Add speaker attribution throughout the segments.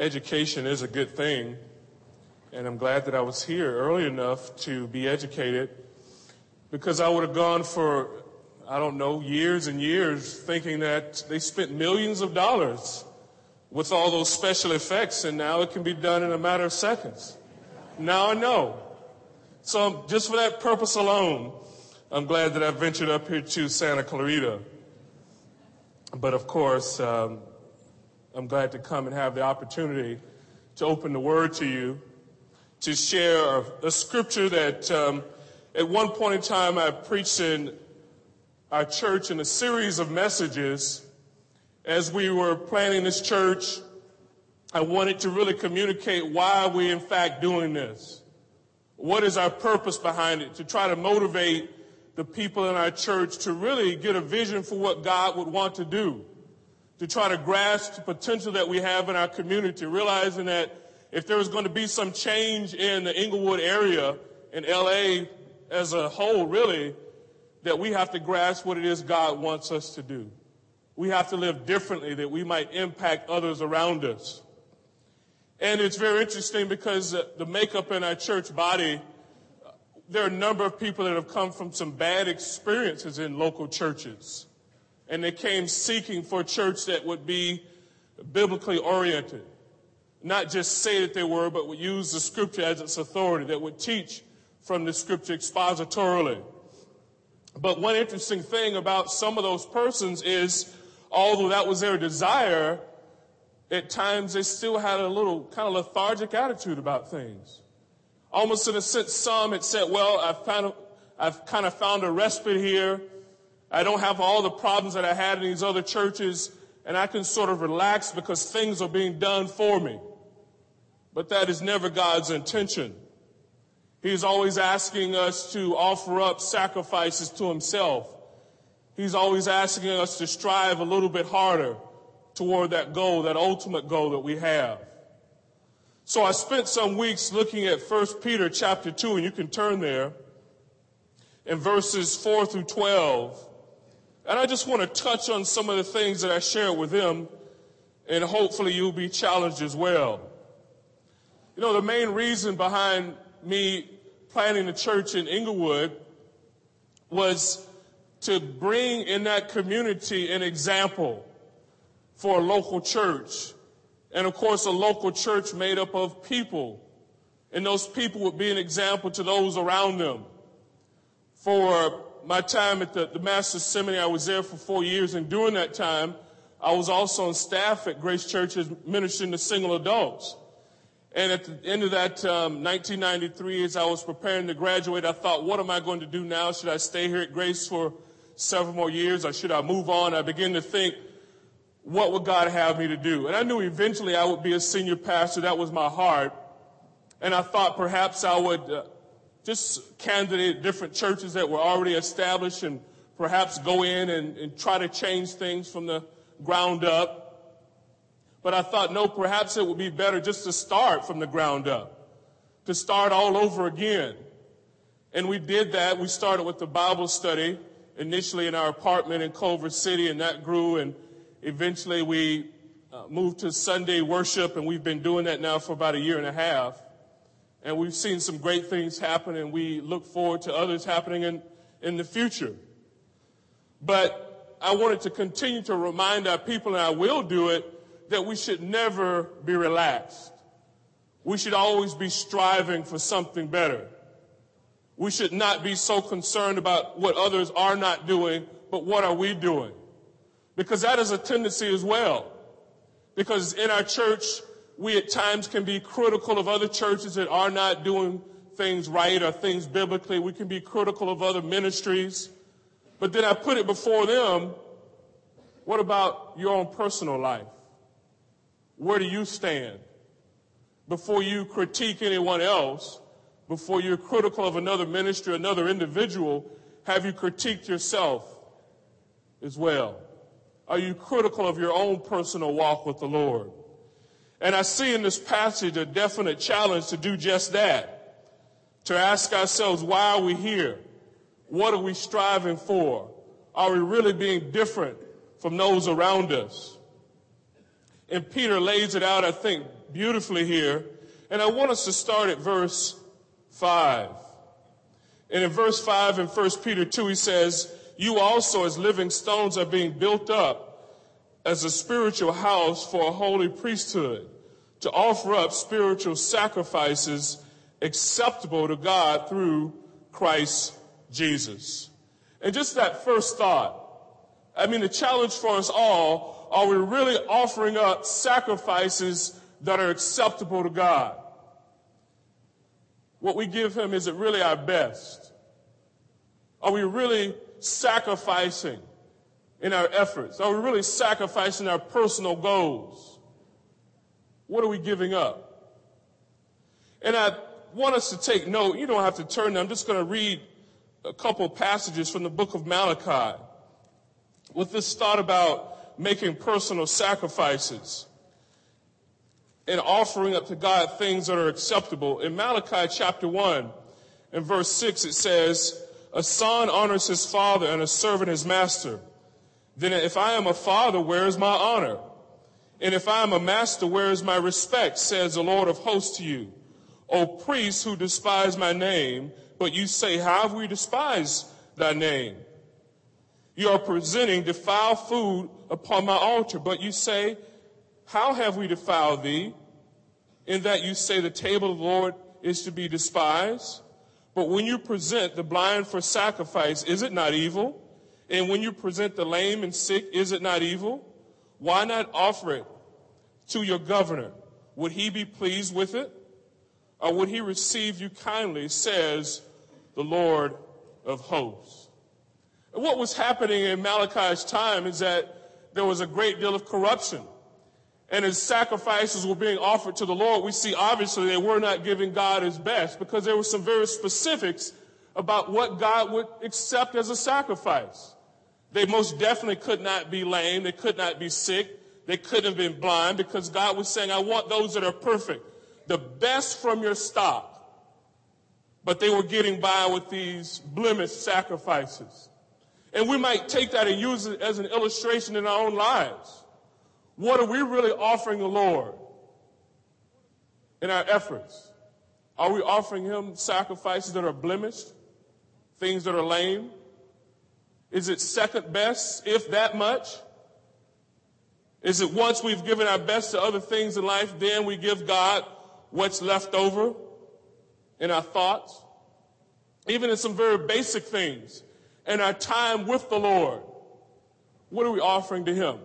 Speaker 1: education is a good thing, and I'm glad that I was here early enough to be educated because I would have gone for, I don't know, years and years thinking that they spent millions of dollars with all those special effects, and now it can be done in a matter of seconds. Now I know. So just for that purpose alone, I'm glad that I ventured up here to Santa Clarita. But of course, um, I'm glad to come and have the opportunity to open the Word to you, to share a, a scripture that um, at one point in time I preached in our church in a series of messages. As we were planning this church, I wanted to really communicate why we are in fact doing this. What is our purpose behind it? To try to motivate the people in our church to really get a vision for what God would want to do, to try to grasp the potential that we have in our community, realizing that if there was going to be some change in the Inglewood area, in LA as a whole, really, that we have to grasp what it is God wants us to do. We have to live differently that we might impact others around us. And it's very interesting because the makeup in our church body there are a number of people that have come from some bad experiences in local churches. And they came seeking for a church that would be biblically oriented. Not just say that they were, but would use the scripture as its authority, that would teach from the scripture expositorily. But one interesting thing about some of those persons is, although that was their desire, at times they still had a little kind of lethargic attitude about things. Almost in a sense, some had said, well, I've kind of, I've kind of found a respite here. I don't have all the problems that I had in these other churches, and I can sort of relax because things are being done for me. But that is never God's intention. He's always asking us to offer up sacrifices to Himself. He's always asking us to strive a little bit harder toward that goal, that ultimate goal that we have. So I spent some weeks looking at 1 Peter chapter 2, and you can turn there, in verses 4 through 12. And I just want to touch on some of the things that I shared with them, and hopefully you'll be challenged as well. You know, the main reason behind me planning a church in Inglewood was to bring in that community an example for a local church and of course, a local church made up of people. And those people would be an example to those around them. For my time at the, the Master's Seminary, I was there for four years, and during that time, I was also on staff at Grace Church ministering to single adults. And at the end of that um, 1993, as I was preparing to graduate, I thought, what am I going to do now? Should I stay here at Grace for several more years, or should I move on? I began to think, what would God have me to do? And I knew eventually I would be a senior pastor. That was my heart. And I thought perhaps I would uh, just candidate different churches that were already established and perhaps go in and, and try to change things from the ground up. But I thought, no, perhaps it would be better just to start from the ground up, to start all over again. And we did that. We started with the Bible study initially in our apartment in Culver City, and that grew and Eventually, we uh, moved to Sunday worship, and we've been doing that now for about a year and a half. And we've seen some great things happen, and we look forward to others happening in, in the future. But I wanted to continue to remind our people, and I will do it, that we should never be relaxed. We should always be striving for something better. We should not be so concerned about what others are not doing, but what are we doing? Because that is a tendency as well. Because in our church, we at times can be critical of other churches that are not doing things right or things biblically. We can be critical of other ministries. But then I put it before them, what about your own personal life? Where do you stand? Before you critique anyone else, before you're critical of another ministry, another individual, have you critiqued yourself as well? Are you critical of your own personal walk with the Lord? And I see in this passage a definite challenge to do just that. To ask ourselves, why are we here? What are we striving for? Are we really being different from those around us? And Peter lays it out, I think, beautifully here. And I want us to start at verse 5. And in verse 5 in 1 Peter 2, he says, You also, as living stones, are being built up as a spiritual house for a holy priesthood, to offer up spiritual sacrifices acceptable to God through Christ Jesus. And just that first thought, I mean, the challenge for us all, are we really offering up sacrifices that are acceptable to God? What we give Him, is it really our best? Are we really sacrificing in our efforts? Are we really sacrificing our personal goals? What are we giving up? And I want us to take note. You don't have to turn. I'm just going to read a couple passages from the book of Malachi with this thought about making personal sacrifices and offering up to God things that are acceptable. In Malachi chapter 1 and verse 6, it says, A son honors his father and a servant his master. Then if I am a father, where is my honor? And if I am a master, where is my respect? Says the Lord of hosts to you. O priests who despise my name, but you say, How have we despised thy name? You are presenting defiled food upon my altar, but you say, How have we defiled thee? In that you say the table of the Lord is to be despised. But when you present the blind for sacrifice, is it not evil? And when you present the lame and sick, is it not evil? Why not offer it to your governor? Would he be pleased with it? Or would he receive you kindly, says the Lord of hosts. And what was happening in Malachi's time is that there was a great deal of corruption. And as sacrifices were being offered to the Lord, we see obviously they were not giving God his best because there were some very specifics about what God would accept as a sacrifice. They most definitely could not be lame. They could not be sick. They couldn't have been blind because God was saying, I want those that are perfect, the best from your stock. But they were getting by with these blemished sacrifices. And we might take that and use it as an illustration in our own lives. What are we really offering the Lord in our efforts? Are we offering Him sacrifices that are blemished? Things that are lame? Is it second best, if that much? Is it once we've given our best to other things in life, then we give God what's left over? in our thoughts, even in some very basic things, in our time with the Lord. What are we offering to Him?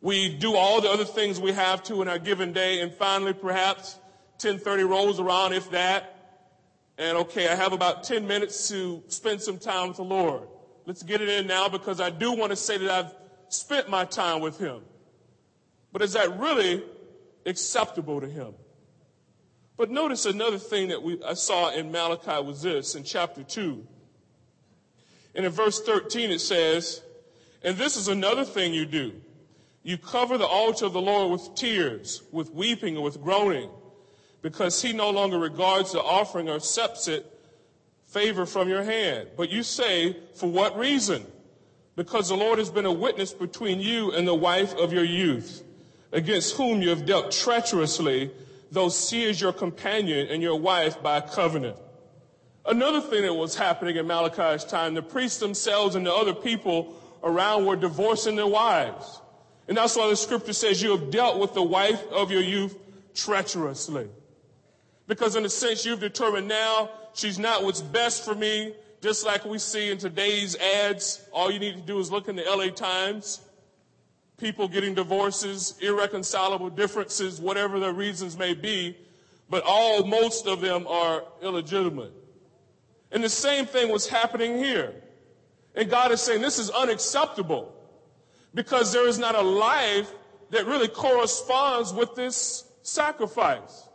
Speaker 1: We do all the other things we have to in our given day, and finally, perhaps 10:30 rolls around, if that, and okay, I have about 10 minutes to spend some time with the Lord. Let's get it in now because I do want to say that I've spent my time with Him. But is that really acceptable to Him? But notice another thing that we, I saw in Malachi was this in chapter 2. And in verse 13 it says, And this is another thing you do. You cover the altar of the Lord with tears, with weeping, and with groaning, because he no longer regards the offering or accepts it favor from your hand. But you say, For what reason? Because the Lord has been a witness between you and the wife of your youth, against whom you have dealt treacherously though she is your companion and your wife by covenant. Another thing that was happening in Malachi's time, the priests themselves and the other people around were divorcing their wives. And that's why the scripture says you have dealt with the wife of your youth treacherously. Because in a sense, you've determined now she's not what's best for me, just like we see in today's ads. All you need to do is look in the LA Times people getting divorces, irreconcilable differences, whatever the reasons may be, but all, most of them are illegitimate. And the same thing was happening here. And God is saying this is unacceptable because there is not a life that really corresponds with this sacrifice.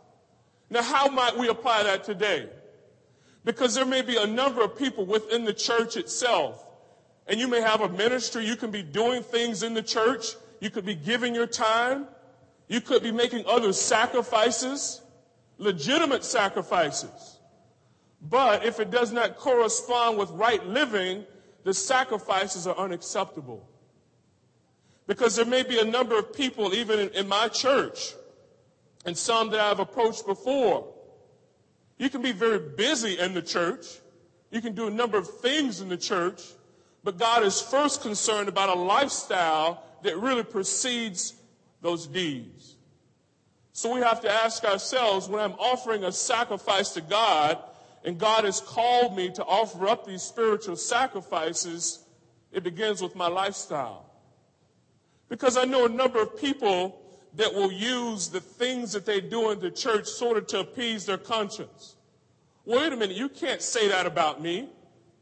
Speaker 1: Now, how might we apply that today? Because there may be a number of people within the church itself and you may have a ministry. You can be doing things in the church. You could be giving your time. You could be making other sacrifices, legitimate sacrifices. But if it does not correspond with right living, the sacrifices are unacceptable. Because there may be a number of people, even in, in my church, and some that I've approached before. You can be very busy in the church. You can do a number of things in the church, but God is first concerned about a lifestyle that really precedes those deeds. So we have to ask ourselves when I'm offering a sacrifice to God, and God has called me to offer up these spiritual sacrifices, it begins with my lifestyle. Because I know a number of people that will use the things that they do in the church sort of to appease their conscience. Wait a minute, you can't say that about me.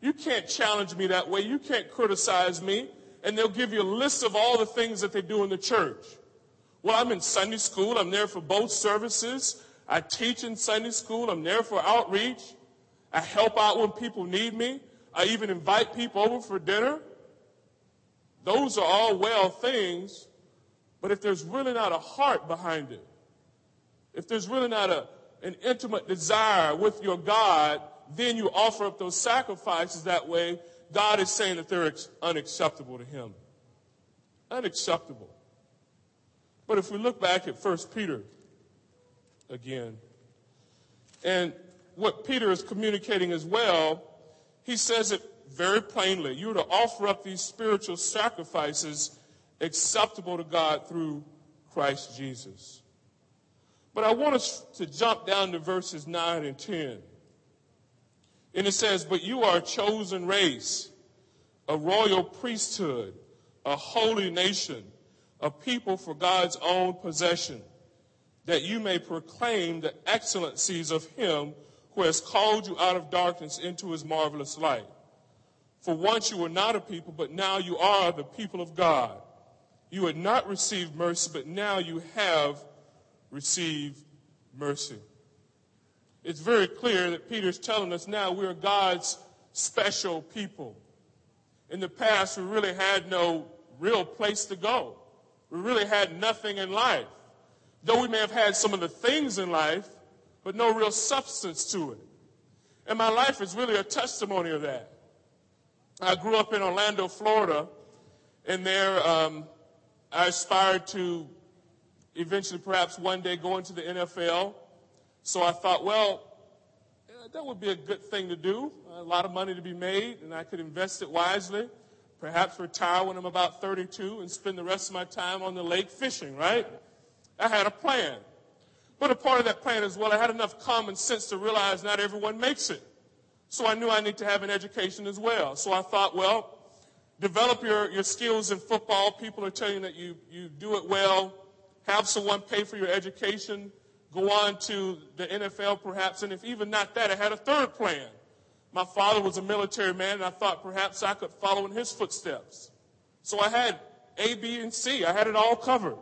Speaker 1: You can't challenge me that way. You can't criticize me. And they'll give you a list of all the things that they do in the church. Well, I'm in Sunday school. I'm there for both services. I teach in Sunday school. I'm there for outreach. I help out when people need me. I even invite people over for dinner. Those are all well things, but if there's really not a heart behind it, if there's really not a, an intimate desire with your God, then you offer up those sacrifices that way. God is saying that they're unacceptable to Him. Unacceptable. But if we look back at 1 Peter again, and what Peter is communicating as well, he says it very plainly. You're to offer up these spiritual sacrifices acceptable to God through Christ Jesus. But I want us to jump down to verses 9 and 10. And it says, But you are a chosen race, a royal priesthood, a holy nation, a people for God's own possession, that you may proclaim the excellencies of him who has called you out of darkness into his marvelous light. For once you were not a people, but now you are the people of God. You had not received mercy, but now you have received mercy. It's very clear that Peter's telling us now we're God's special people. In the past, we really had no real place to go. We really had nothing in life. Though we may have had some of the things in life, but no real substance to it. And my life is really a testimony of that. I grew up in Orlando, Florida, and there um, I aspired to eventually, perhaps one day, go into the NFL. So I thought, well, that would be a good thing to do. A lot of money to be made, and I could invest it wisely. Perhaps retire when I'm about 32 and spend the rest of my time on the lake fishing, right? I had a plan. But a part of that plan as well, I had enough common sense to realize not everyone makes it. So I knew I need to have an education as well. So I thought, well, develop your, your skills in football. People are telling you that you, you do it well. Have someone pay for your education. Go on to the NFL perhaps. And if even not that, I had a third plan. My father was a military man, and I thought perhaps I could follow in his footsteps. So I had A, B, and C. I had it all covered.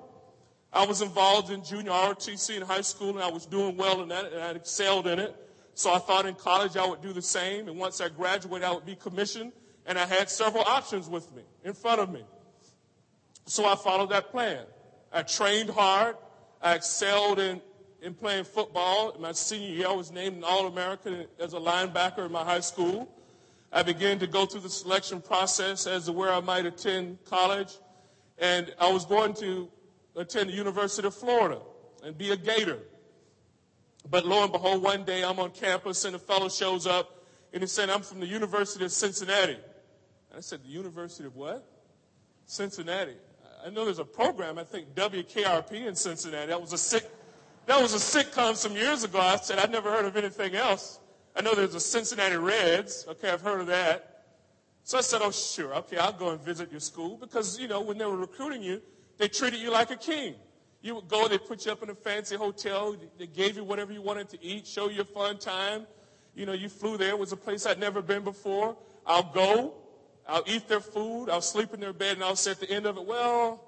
Speaker 1: I was involved in junior ROTC in high school, and I was doing well in that, and I excelled in it. So I thought in college I would do the same. And once I graduated, I would be commissioned. And I had several options with me, in front of me. So I followed that plan. I trained hard. I excelled in, in playing football. My senior year, I was named an All-American as a linebacker in my high school. I began to go through the selection process as to where I might attend college. And I was going to attend the University of Florida and be a Gator. But lo and behold, one day I'm on campus and a fellow shows up and he said, I'm from the University of Cincinnati. I said, the University of what? Cincinnati. I know there's a program, I think WKRP in Cincinnati. That was a sick, that was a sitcom some years ago. I said, I've never heard of anything else. I know there's a Cincinnati Reds. Okay, I've heard of that. So I said, oh, sure. Okay, I'll go and visit your school because, you know, when they were recruiting you, they treated you like a king. You would go, they put you up in a fancy hotel, they gave you whatever you wanted to eat, show you a fun time. You know, you flew there, it was a place I'd never been before. I'll go, I'll eat their food, I'll sleep in their bed, and I'll say at the end of it, well,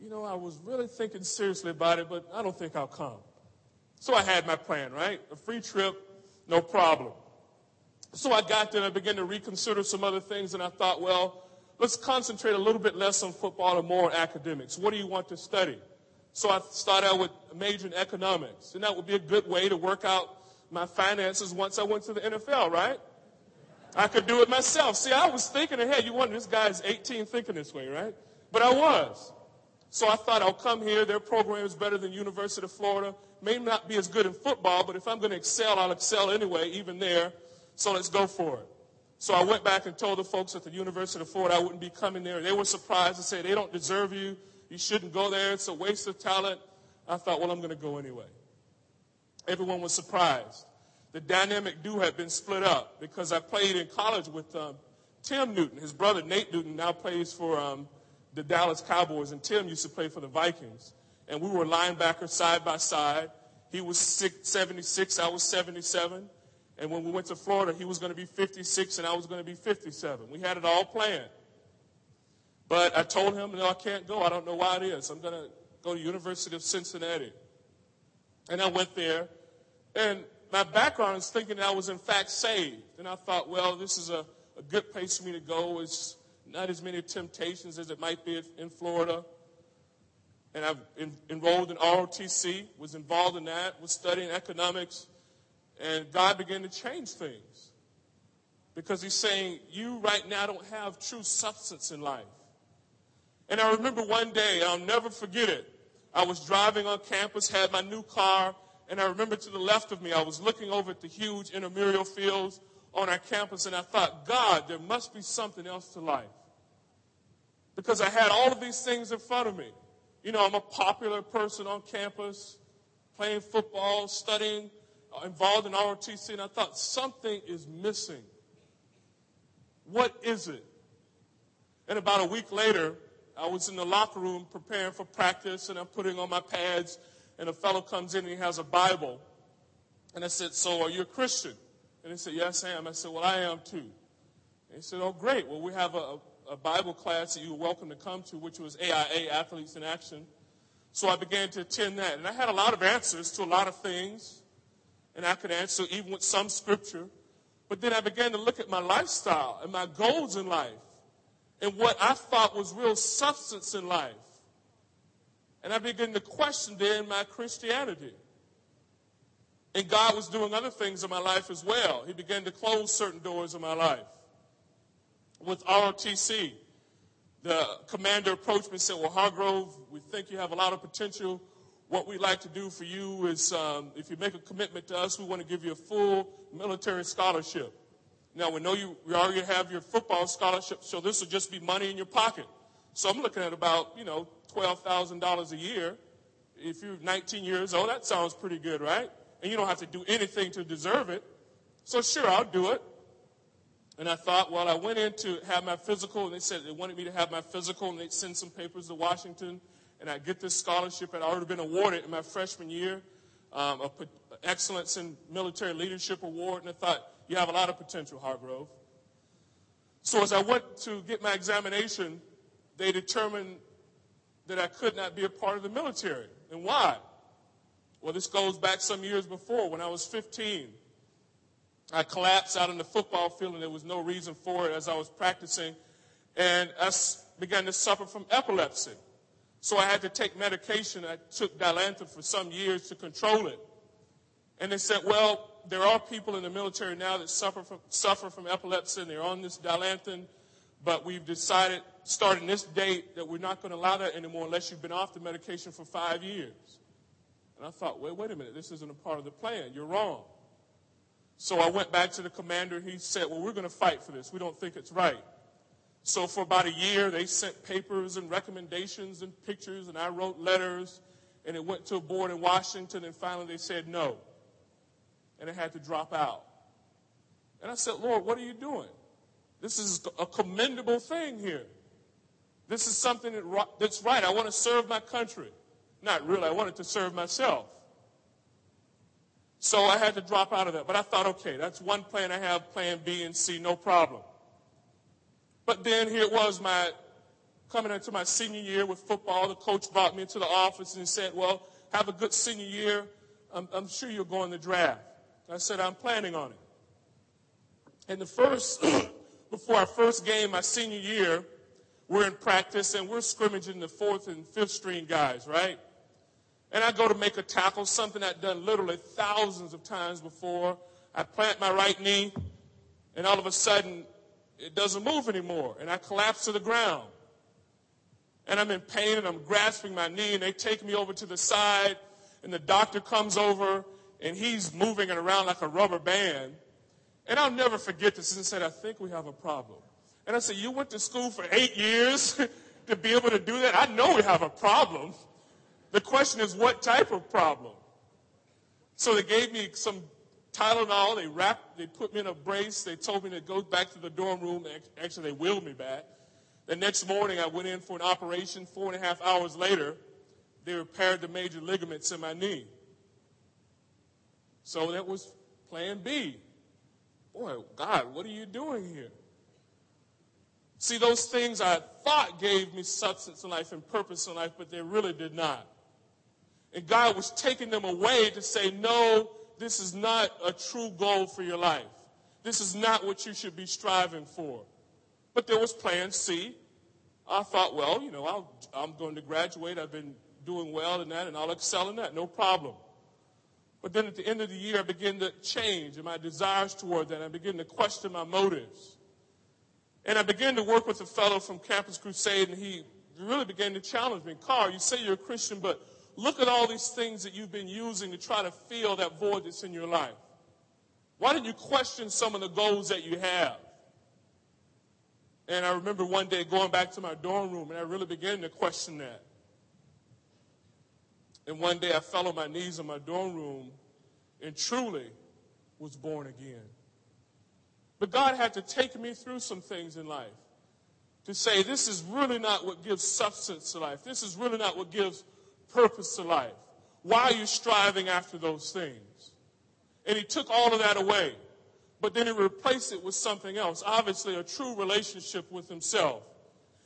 Speaker 1: you know, I was really thinking seriously about it, but I don't think I'll come. So I had my plan, right? A free trip, no problem. So I got there and I began to reconsider some other things, and I thought, well, let's concentrate a little bit less on football and more on academics. What do you want to study? So I started out with a major in economics. And that would be a good way to work out my finances once I went to the NFL, right? I could do it myself. See, I was thinking ahead. You wonder, this guy's 18 thinking this way, right? But I was. So I thought I'll come here. Their program is better than University of Florida. May not be as good in football, but if I'm going to excel, I'll excel anyway, even there. So let's go for it. So I went back and told the folks at the University of Florida I wouldn't be coming there. They were surprised and said, they don't deserve you. You shouldn't go there. It's a waste of talent. I thought, well, I'm going to go anyway. Everyone was surprised. The dynamic duo had been split up because I played in college with um, Tim Newton. His brother, Nate Newton, now plays for um, the Dallas Cowboys, and Tim used to play for the Vikings. And we were linebackers side by side. He was 76, I was 77. And when we went to Florida, he was going to be 56 and I was going to be 57. We had it all planned. But I told him, no, I can't go. I don't know why it is. I'm going to go to University of Cincinnati. And I went there. And my background is thinking that I was in fact saved. And I thought, well, this is a, a good place for me to go. It's not as many temptations as it might be in Florida. And I've enrolled in ROTC, was involved in that, was studying economics, and God began to change things. Because He's saying, You right now don't have true substance in life. And I remember one day, I'll never forget it. I was driving on campus, had my new car, and I remember to the left of me, I was looking over at the huge intramural fields on our campus, and I thought, God, there must be something else to life because I had all of these things in front of me. You know, I'm a popular person on campus, playing football, studying, uh, involved in ROTC, and I thought something is missing. What is it? And about a week later, I was in the locker room preparing for practice, and I'm putting on my pads, and a fellow comes in and he has a Bible. And I said, So are you a Christian? And he said, Yes, I am. I said, Well, I am too. And he said, Oh, great. Well, we have a, a Bible class that you're welcome to come to, which was AIA, Athletes in Action. So I began to attend that. And I had a lot of answers to a lot of things. And I could answer even with some scripture. But then I began to look at my lifestyle and my goals in life and what I thought was real substance in life. And I began to question then my Christianity. And God was doing other things in my life as well. He began to close certain doors in my life with ROTC. The commander approached me and said, Well, Hargrove, we think you have a lot of potential. What we'd like to do for you is um, if you make a commitment to us, we want to give you a full military scholarship. Now, we know you, you already have your football scholarship, so this will just be money in your pocket. So I'm looking at about, you know, $12,000 a year. If you're 19 years old, that sounds pretty good, right? And you don't have to do anything to deserve it. So sure, I'll do it. And I thought, well, I went in to have my physical, and they said they wanted me to have my physical, and they'd send some papers to Washington, and I'd get this scholarship. I'd already been awarded in my freshman year, um, a excellence in military leadership award, and I thought, you have a lot of potential, Hargrove. So as I went to get my examination, they determined that I could not be a part of the military. And why? Well, this goes back some years before when I was 15. I collapsed out on the football field, and there was no reason for it as I was practicing. And I began to suffer from epilepsy. So I had to take medication. I took Dilantin for some years to control it. And they said, well, there are people in the military now that suffer from, suffer from epilepsy, and they're on this Dilantin. But we've decided, starting this date, that we're not going to allow that anymore unless you've been off the medication for five years. And I thought, wait, wait a minute, this isn't a part of the plan. You're wrong. So I went back to the commander. He said, Well, we're going to fight for this. We don't think it's right. So for about a year, they sent papers and recommendations and pictures, and I wrote letters, and it went to a board in Washington, and finally they said no. And it had to drop out. And I said, Lord, what are you doing? This is a commendable thing here. This is something that's right. I want to serve my country. Not really, I wanted to serve myself. So I had to drop out of that. But I thought, okay, that's one plan I have, plan B and C, no problem. But then here it was, my coming into my senior year with football. The coach brought me into the office and said, well, have a good senior year. I'm, I'm sure you'll go in the draft. I said, I'm planning on it. And the first, before our first game, my senior year, we're in practice and we're scrimmaging the fourth and fifth string guys, right? and I go to make a tackle, something I've done literally thousands of times before. I plant my right knee, and all of a sudden, it doesn't move anymore, and I collapse to the ground. and I'm in pain and I'm grasping my knee and they take me over to the side and the doctor comes over and he's moving it around like a rubber band. And I'll never forget this and said, I think we have a problem. And I said, you went to school for eight years to be able to do that? I know we have a problem. The question is, what type of problem? So they gave me some Tylenol. They wrapped, they put me in a brace. They told me to go back to the dorm room. Actually, they wheeled me back. The next morning, I went in for an operation. Four and a half hours later, they repaired the major ligaments in my knee. So that was plan B. Boy, God, what are you doing here? See, those things I thought gave me substance in life and purpose in life, but they really did not. And God was taking them away to say, no, this is not a true goal for your life. This is not what you should be striving for. But there was plan C. I thought, well, you know, i am going to graduate. I've been doing well in that, and I'll excel in that. No problem. But then at the end of the year, I began to change in my desires toward that. I began to question my motives. And I began to work with a fellow from Campus Crusade, and he really began to challenge me. Carl, you say you're a Christian, but look at all these things that you've been using to try to fill that void that's in your life. Why don't you question some of the goals that you have? And I remember one day going back to my dorm room and I really began to question that. And one day I fell on my knees in my dorm room and truly was born again. But God had to take me through some things in life to say, this is really not what gives substance to life. This is really not what gives purpose to life. Why are you striving after those things? And He took all of that away but then he replaced it with something else. Obviously, a true relationship with himself.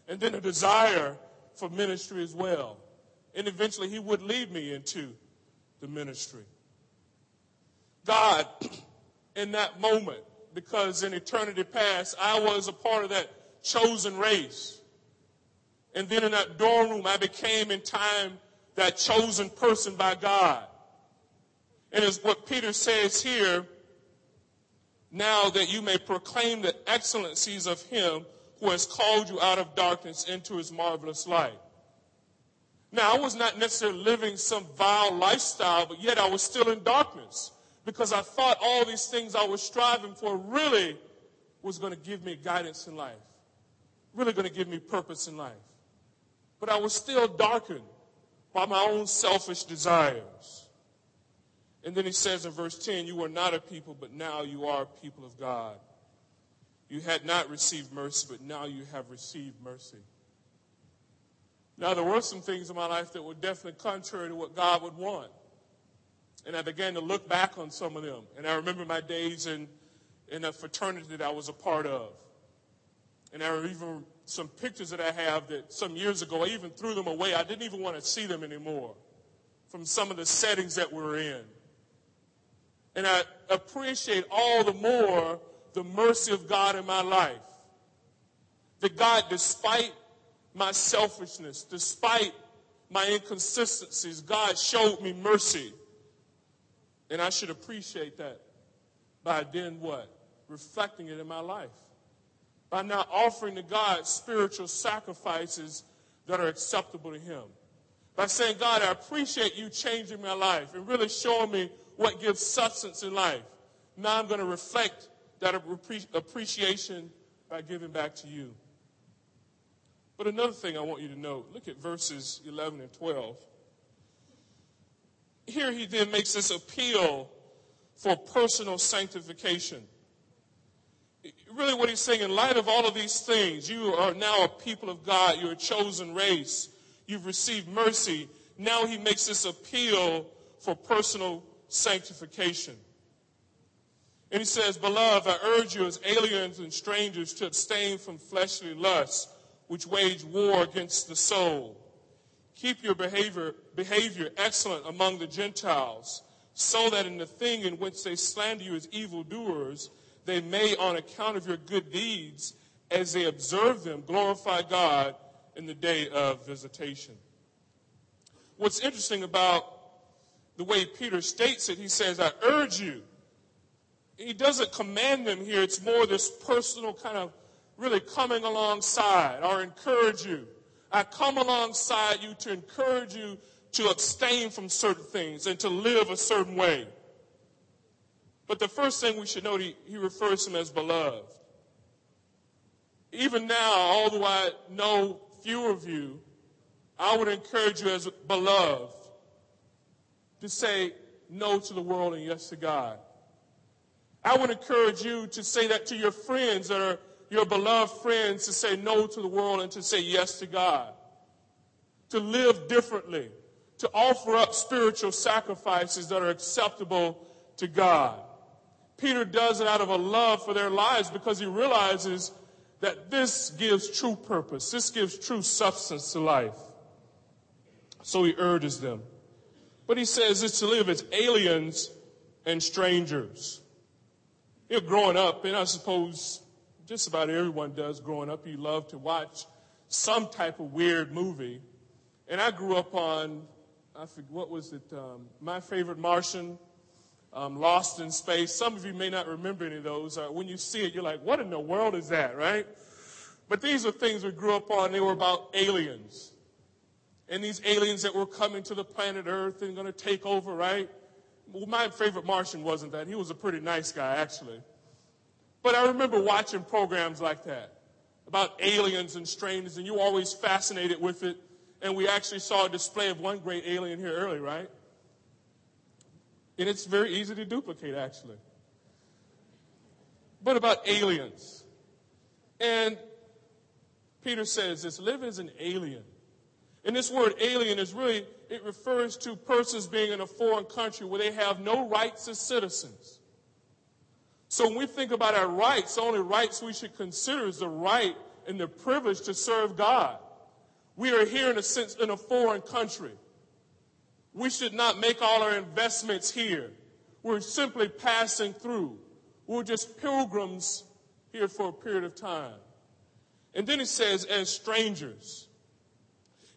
Speaker 1: And then a desire for ministry as well. And eventually, he would lead me into the ministry. God, in that moment, because in eternity past, I was a part of that chosen race. And then in that dorm room, I became in time that chosen person by God. And as what Peter says here, now that you may proclaim the excellencies of him who has called you out of darkness into his marvelous light. Now, I was not necessarily living some vile lifestyle, but yet I was still in darkness because I thought all these things I was striving for really was going to give me guidance in life, really going to give me purpose in life. But I was still darkened by my own selfish desires. And then he says in verse 10, You were not a people, but now you are a people of God. You had not received mercy, but now you have received mercy. Now, there were some things in my life that were definitely contrary to what God would want. And I began to look back on some of them. And I remember my days in, in a fraternity that I was a part of. And there are even some pictures that I have that some years ago, I even threw them away. I didn't even want to see them anymore from some of the settings that we were in. And I appreciate all the more the mercy of God in my life. That God, despite my selfishness, despite my inconsistencies, God showed me mercy. And I should appreciate that by then what? Reflecting it in my life. By now offering to God spiritual sacrifices that are acceptable to Him. By saying, God, I appreciate you changing my life and really showing me what gives substance in life. Now I'm going to reflect that appreciation by giving back to you. But another thing I want you to note look at verses 11 and 12. Here he then makes this appeal for personal sanctification. Really, what he's saying, in light of all of these things, you are now a people of God, you're a chosen race, you've received mercy. Now he makes this appeal for personal sanctification. And he says, Beloved, I urge you as aliens and strangers to abstain from fleshly lusts, which wage war against the soul. Keep your behavior, behavior excellent among the Gentiles, so that in the thing in which they slander you as evildoers, they may, on account of your good deeds, as they observe them, glorify God in the day of visitation. What's interesting about the way Peter states it, he says, I urge you. He doesn't command them here. It's more this personal kind of really coming alongside or encourage you. I come alongside you to encourage you to abstain from certain things and to live a certain way. But the first thing we should note, he, he refers to him as beloved. Even now, although I know few of you, I would encourage you as beloved to say no to the world and yes to God. I would encourage you to say that to your friends that are your beloved friends, to say no to the world and to say yes to God. To live differently, to offer up spiritual sacrifices that are acceptable to God. Peter does it out of a love for their lives because he realizes that this gives true purpose. This gives true substance to life. So he urges them. But he says it's to live as aliens and strangers. You're growing up, and I suppose just about everyone does growing up, you love to watch some type of weird movie. And I grew up on, I forget, what was it? Um, My Favorite Martian, um, Lost in Space. Some of you may not remember any of those. Uh, when you see it, you're like, what in the world is that, right? But these are things we grew up on. They were about aliens. And these aliens that were coming to the planet Earth and going to take over, right? Well, my favorite Martian wasn't that. He was a pretty nice guy, actually. But I remember watching programs like that about aliens and strangers, and you were always fascinated with it. And we actually saw a display of one great alien here early, right? And it's very easy to duplicate, actually. But about aliens. And Peter says this live as an alien. And this word alien is really, it refers to persons being in a foreign country where they have no rights as citizens. So when we think about our rights, the only rights we should consider is the right and the privilege to serve God. We are here in a sense in a foreign country. We should not make all our investments here. We're simply passing through. We're just pilgrims here for a period of time. And then it says, as strangers.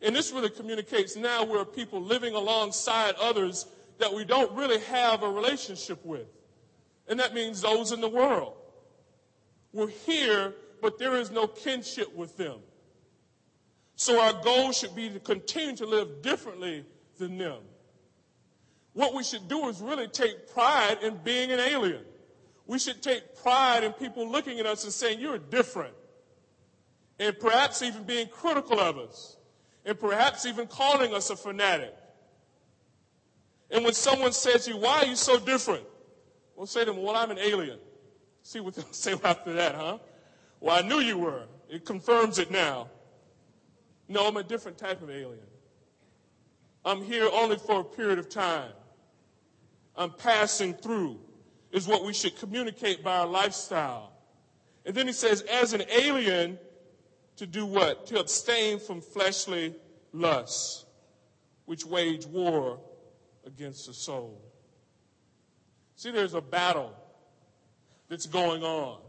Speaker 1: And this really communicates now we're people living alongside others that we don't really have a relationship with. And that means those in the world. We're here, but there is no kinship with them. So our goal should be to continue to live differently than them. What we should do is really take pride in being an alien. We should take pride in people looking at us and saying, You're different. And perhaps even being critical of us. And perhaps even calling us a fanatic. And when someone says to you, Why are you so different? Say to them, Well, I'm an alien. See what they'll say after that, huh? Well, I knew you were. It confirms it now. No, I'm a different type of alien. I'm here only for a period of time. I'm passing through, is what we should communicate by our lifestyle. And then he says, as an alien, to do what? To abstain from fleshly lusts, which wage war against the soul. See, there's a battle that's going on.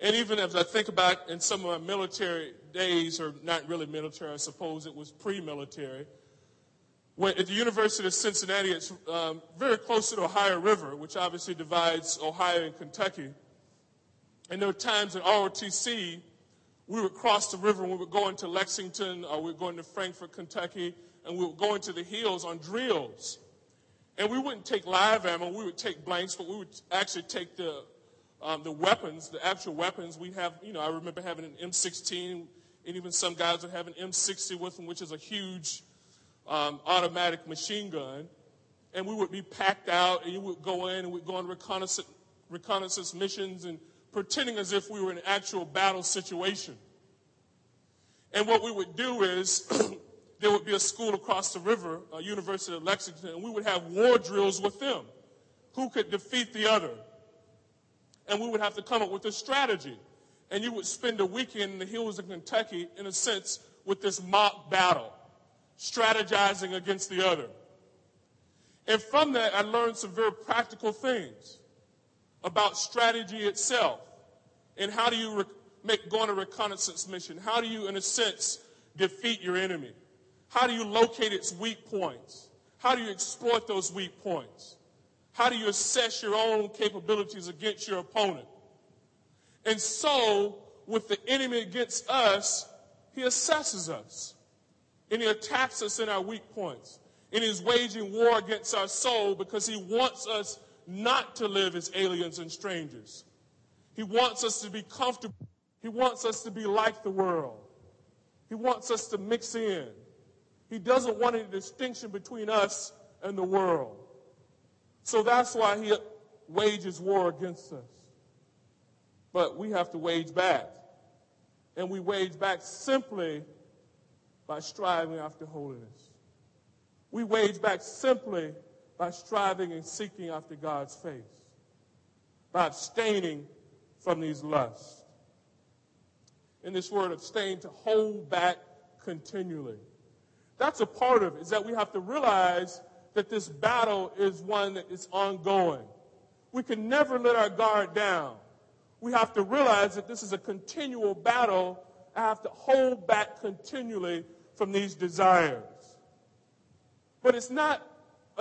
Speaker 1: And even as I think about in some of my military days, or not really military, I suppose it was pre military, when, at the University of Cincinnati, it's um, very close to the Ohio River, which obviously divides Ohio and Kentucky. And there were times at ROTC, we would cross the river and we would go into Lexington or we would go into Frankfort, Kentucky, and we would go into the hills on drills. And we wouldn't take live ammo, we would take blanks, but we would actually take the, um, the weapons, the actual weapons. We have, you know, I remember having an M16, and even some guys would have an M60 with them, which is a huge um, automatic machine gun, and we would be packed out, and you would go in and we'd go on reconnaissance, reconnaissance missions and pretending as if we were in an actual battle situation. And what we would do is there would be a school across the river, a University of Lexington, and we would have war drills with them. Who could defeat the other? And we would have to come up with a strategy. And you would spend a weekend in the hills of Kentucky, in a sense, with this mock battle strategizing against the other. And from that, I learned some very practical things about strategy itself. And how do you re- make, go on a reconnaissance mission? How do you, in a sense, defeat your enemy? How do you locate its weak points? How do you exploit those weak points? How do you assess your own capabilities against your opponent? And so, with the enemy against us, he assesses us. And he attacks us in our weak points. And he's waging war against our soul because he wants us not to live as aliens and strangers. He wants us to be comfortable. He wants us to be like the world. He wants us to mix in. He doesn't want any distinction between us and the world. So that's why he wages war against us. But we have to wage back. And we wage back simply by striving after holiness. We wage back simply by striving and seeking after God's face, by abstaining from these lusts. In this word abstain, to hold back continually. That's a part of it, is that we have to realize that this battle is one that is ongoing. We can never let our guard down. We have to realize that this is a continual battle. I have to hold back continually from these desires. But it's not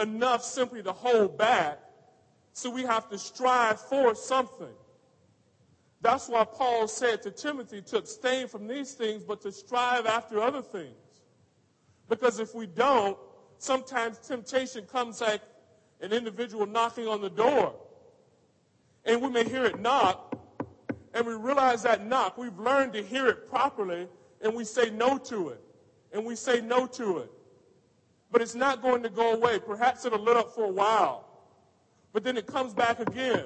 Speaker 1: enough simply to hold back, so we have to strive for something. That's why Paul said to Timothy to abstain from these things, but to strive after other things. Because if we don't, sometimes temptation comes like an individual knocking on the door. And we may hear it knock, and we realize that knock. We've learned to hear it properly, and we say no to it. And we say no to it. But it's not going to go away. Perhaps it'll lit up for a while. But then it comes back again.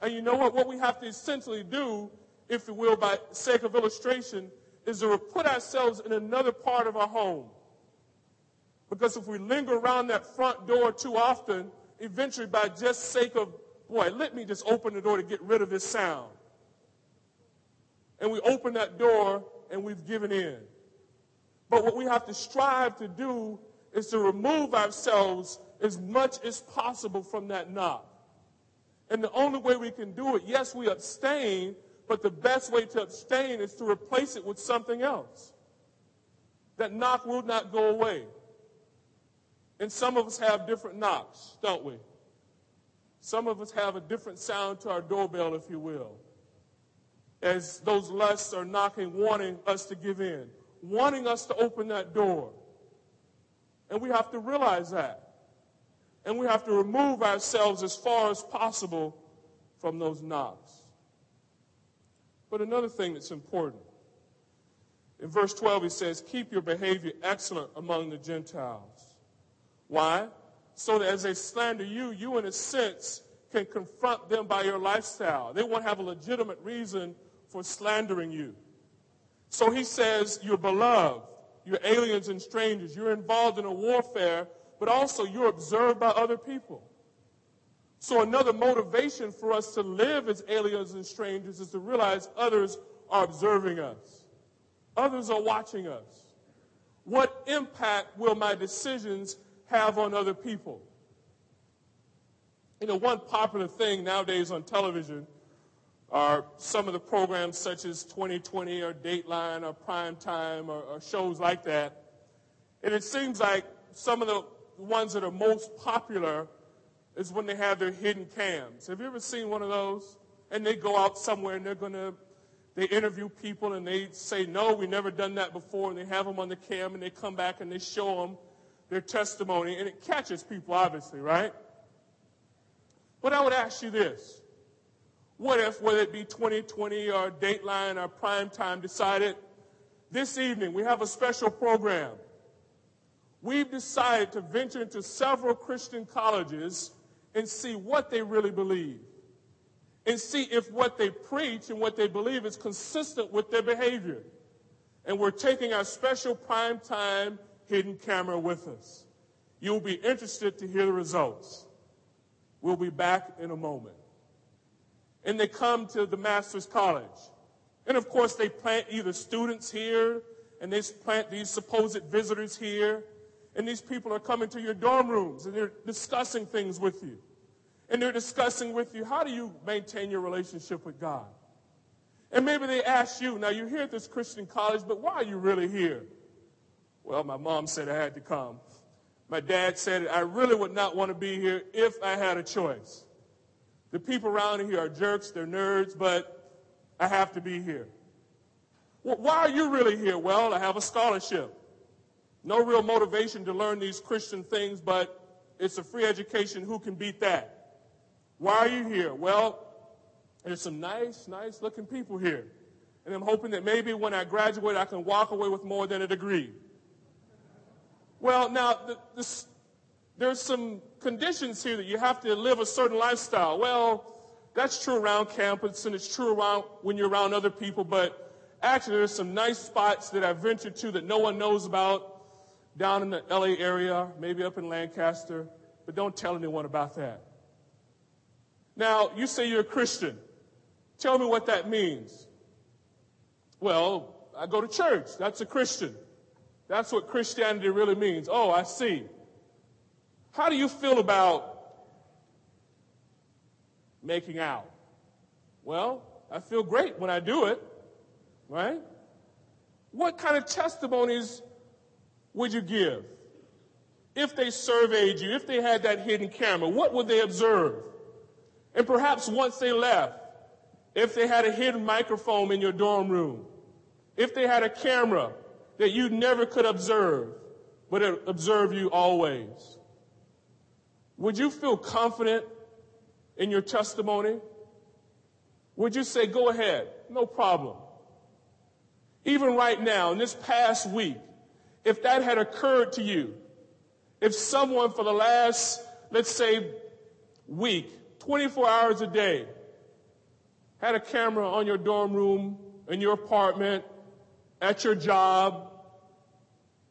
Speaker 1: And you know what? What we have to essentially do, if you will, by sake of illustration, is to put ourselves in another part of our home. Because if we linger around that front door too often, eventually by just sake of, boy, let me just open the door to get rid of this sound. And we open that door and we've given in. But what we have to strive to do is to remove ourselves as much as possible from that knock. And the only way we can do it, yes, we abstain, but the best way to abstain is to replace it with something else. That knock will not go away. And some of us have different knocks, don't we? Some of us have a different sound to our doorbell, if you will, as those lusts are knocking, wanting us to give in wanting us to open that door. And we have to realize that. And we have to remove ourselves as far as possible from those knocks. But another thing that's important. In verse 12, he says, Keep your behavior excellent among the Gentiles. Why? So that as they slander you, you, in a sense, can confront them by your lifestyle. They won't have a legitimate reason for slandering you. So he says, You're beloved, you're aliens and strangers, you're involved in a warfare, but also you're observed by other people. So another motivation for us to live as aliens and strangers is to realize others are observing us. Others are watching us. What impact will my decisions have on other people? You know, one popular thing nowadays on television are some of the programs such as 2020 or Dateline or Prime Time or, or shows like that. And it seems like some of the ones that are most popular is when they have their hidden cams. Have you ever seen one of those? And they go out somewhere and they're going to, they interview people and they say, no, we never done that before. And they have them on the cam and they come back and they show them their testimony. And it catches people, obviously, right? But I would ask you this. What if, whether it be 2020 or Dateline or Prime Time, decided this evening we have a special program? We've decided to venture into several Christian colleges and see what they really believe and see if what they preach and what they believe is consistent with their behavior. And we're taking our special prime time hidden camera with us. You'll be interested to hear the results. We'll be back in a moment and they come to the master's college. And of course, they plant either students here and they plant these supposed visitors here. And these people are coming to your dorm rooms and they're discussing things with you. And they're discussing with you how do you maintain your relationship with God? And maybe they ask you, now you're here at this Christian college, but why are you really here? Well, my mom said I had to come. My dad said I really would not want to be here if I had a choice. The people around here are jerks, they're nerds, but I have to be here. Well, why are you really here? Well, I have a scholarship. No real motivation to learn these Christian things, but it's a free education. Who can beat that? Why are you here? Well, there's some nice, nice looking people here. And I'm hoping that maybe when I graduate, I can walk away with more than a degree. Well, now, the, there's some conditions here that you have to live a certain lifestyle. Well, that's true around campus and it's true around when you're around other people, but actually there's some nice spots that I've ventured to that no one knows about down in the LA area, maybe up in Lancaster, but don't tell anyone about that. Now, you say you're a Christian. Tell me what that means. Well, I go to church. That's a Christian. That's what Christianity really means. Oh, I see. How do you feel about making out? Well, I feel great when I do it, right? What kind of testimonies would you give? If they surveyed you, if they had that hidden camera, what would they observe? And perhaps once they left, if they had a hidden microphone in your dorm room, if they had a camera that you never could observe, but it observe you always, would you feel confident in your testimony? Would you say, go ahead, no problem? Even right now, in this past week, if that had occurred to you, if someone for the last, let's say, week, 24 hours a day, had a camera on your dorm room, in your apartment, at your job,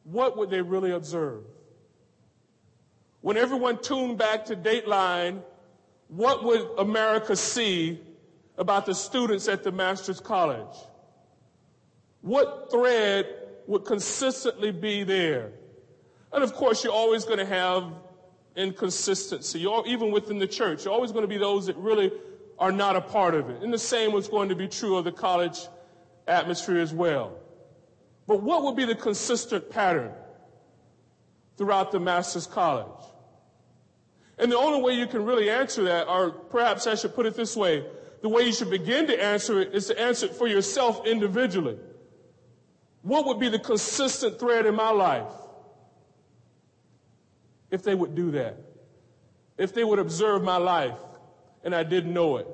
Speaker 1: what would they really observe? When everyone tuned back to Dateline, what would America see about the students at the Master's College? What thread would consistently be there? And of course, you're always going to have inconsistency. You're, even within the church, you're always going to be those that really are not a part of it. And the same was going to be true of the college atmosphere as well. But what would be the consistent pattern throughout the Master's College? And the only way you can really answer that, or perhaps I should put it this way, the way you should begin to answer it is to answer it for yourself individually. What would be the consistent thread in my life? If they would do that. If they would observe my life and I didn't know it.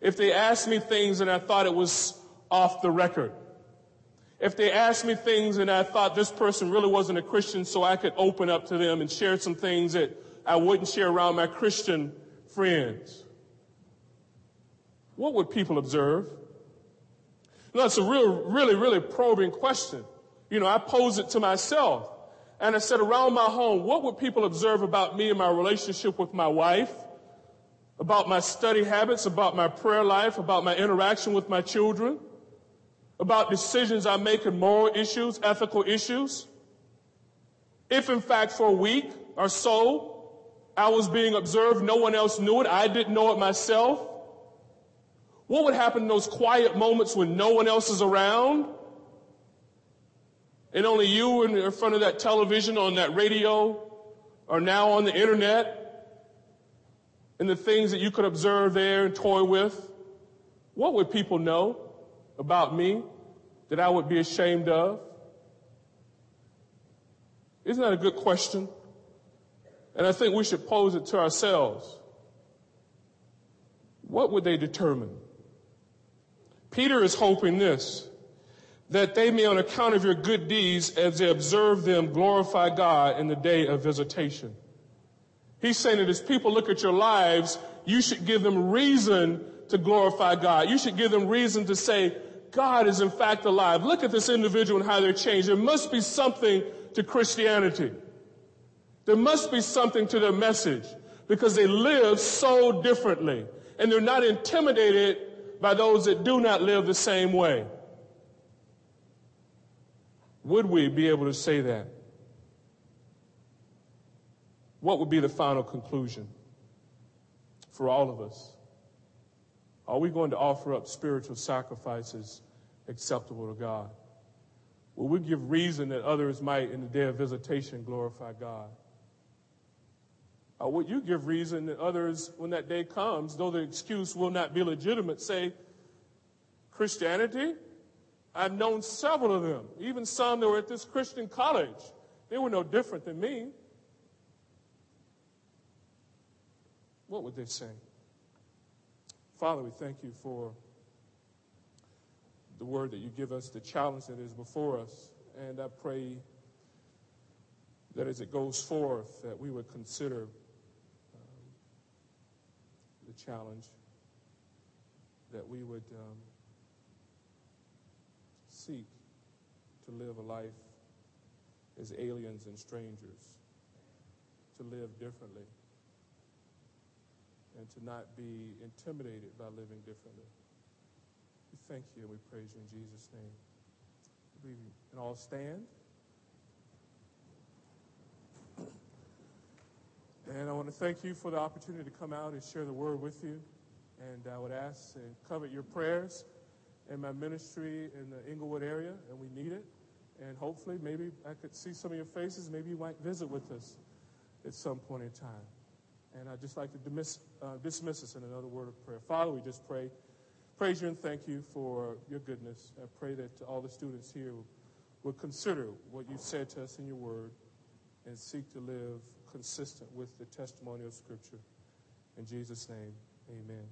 Speaker 1: If they asked me things and I thought it was off the record. If they asked me things and I thought this person really wasn't a Christian so I could open up to them and share some things that I wouldn't share around my Christian friends. What would people observe? No, it's a real, really, really probing question. You know, I pose it to myself. And I said, around my home, what would people observe about me and my relationship with my wife? About my study habits, about my prayer life, about my interaction with my children, about decisions I make in moral issues, ethical issues? If in fact for a week or so I was being observed, no one else knew it, I didn't know it myself, what would happen in those quiet moments when no one else is around? And only you in front of that television, on that radio, or now on the internet, and the things that you could observe there and toy with? What would people know about me that I would be ashamed of? Isn't that a good question? And I think we should pose it to ourselves. What would they determine? Peter is hoping this, that they may on account of your good deeds as they observe them glorify God in the day of visitation. He's saying that as people look at your lives, you should give them reason to glorify God. You should give them reason to say, God is in fact alive. Look at this individual and how they're changed. There must be something to Christianity. There must be something to their message because they live so differently and they're not intimidated by those that do not live the same way. Would we be able to say that? What would be the final conclusion for all of us? Are we going to offer up spiritual sacrifices acceptable to God? Will we give reason that others might, in the day of visitation, glorify God? Or would you give reason that others, when that day comes, though the excuse will not be legitimate, say, Christianity? I've known several of them, even some that were at this Christian college. they were no different than me, what would they say? Father, we thank you for the word that you give us, the challenge that is before us. And I pray that as it goes forth, that we would consider the challenge, that we would um, seek to live a life as aliens and strangers, to live differently, and to not be intimidated by living differently. We thank you and we praise you in Jesus' name. We can all stand. And I want to thank you for the opportunity to come out and share the word with you. And I would ask and covet your prayers in my ministry in the Inglewood area, and we need it. And hopefully, maybe I could see some of your faces. Maybe you might visit with us at some point in time. And I'd just like to dismiss, uh, dismiss us in another word of prayer. Father, we just pray, praise you and thank you for your goodness. I pray that all the students here would consider what you said to us in your word and seek to live consistent with the testimony of Scripture. In Jesus' name, amen.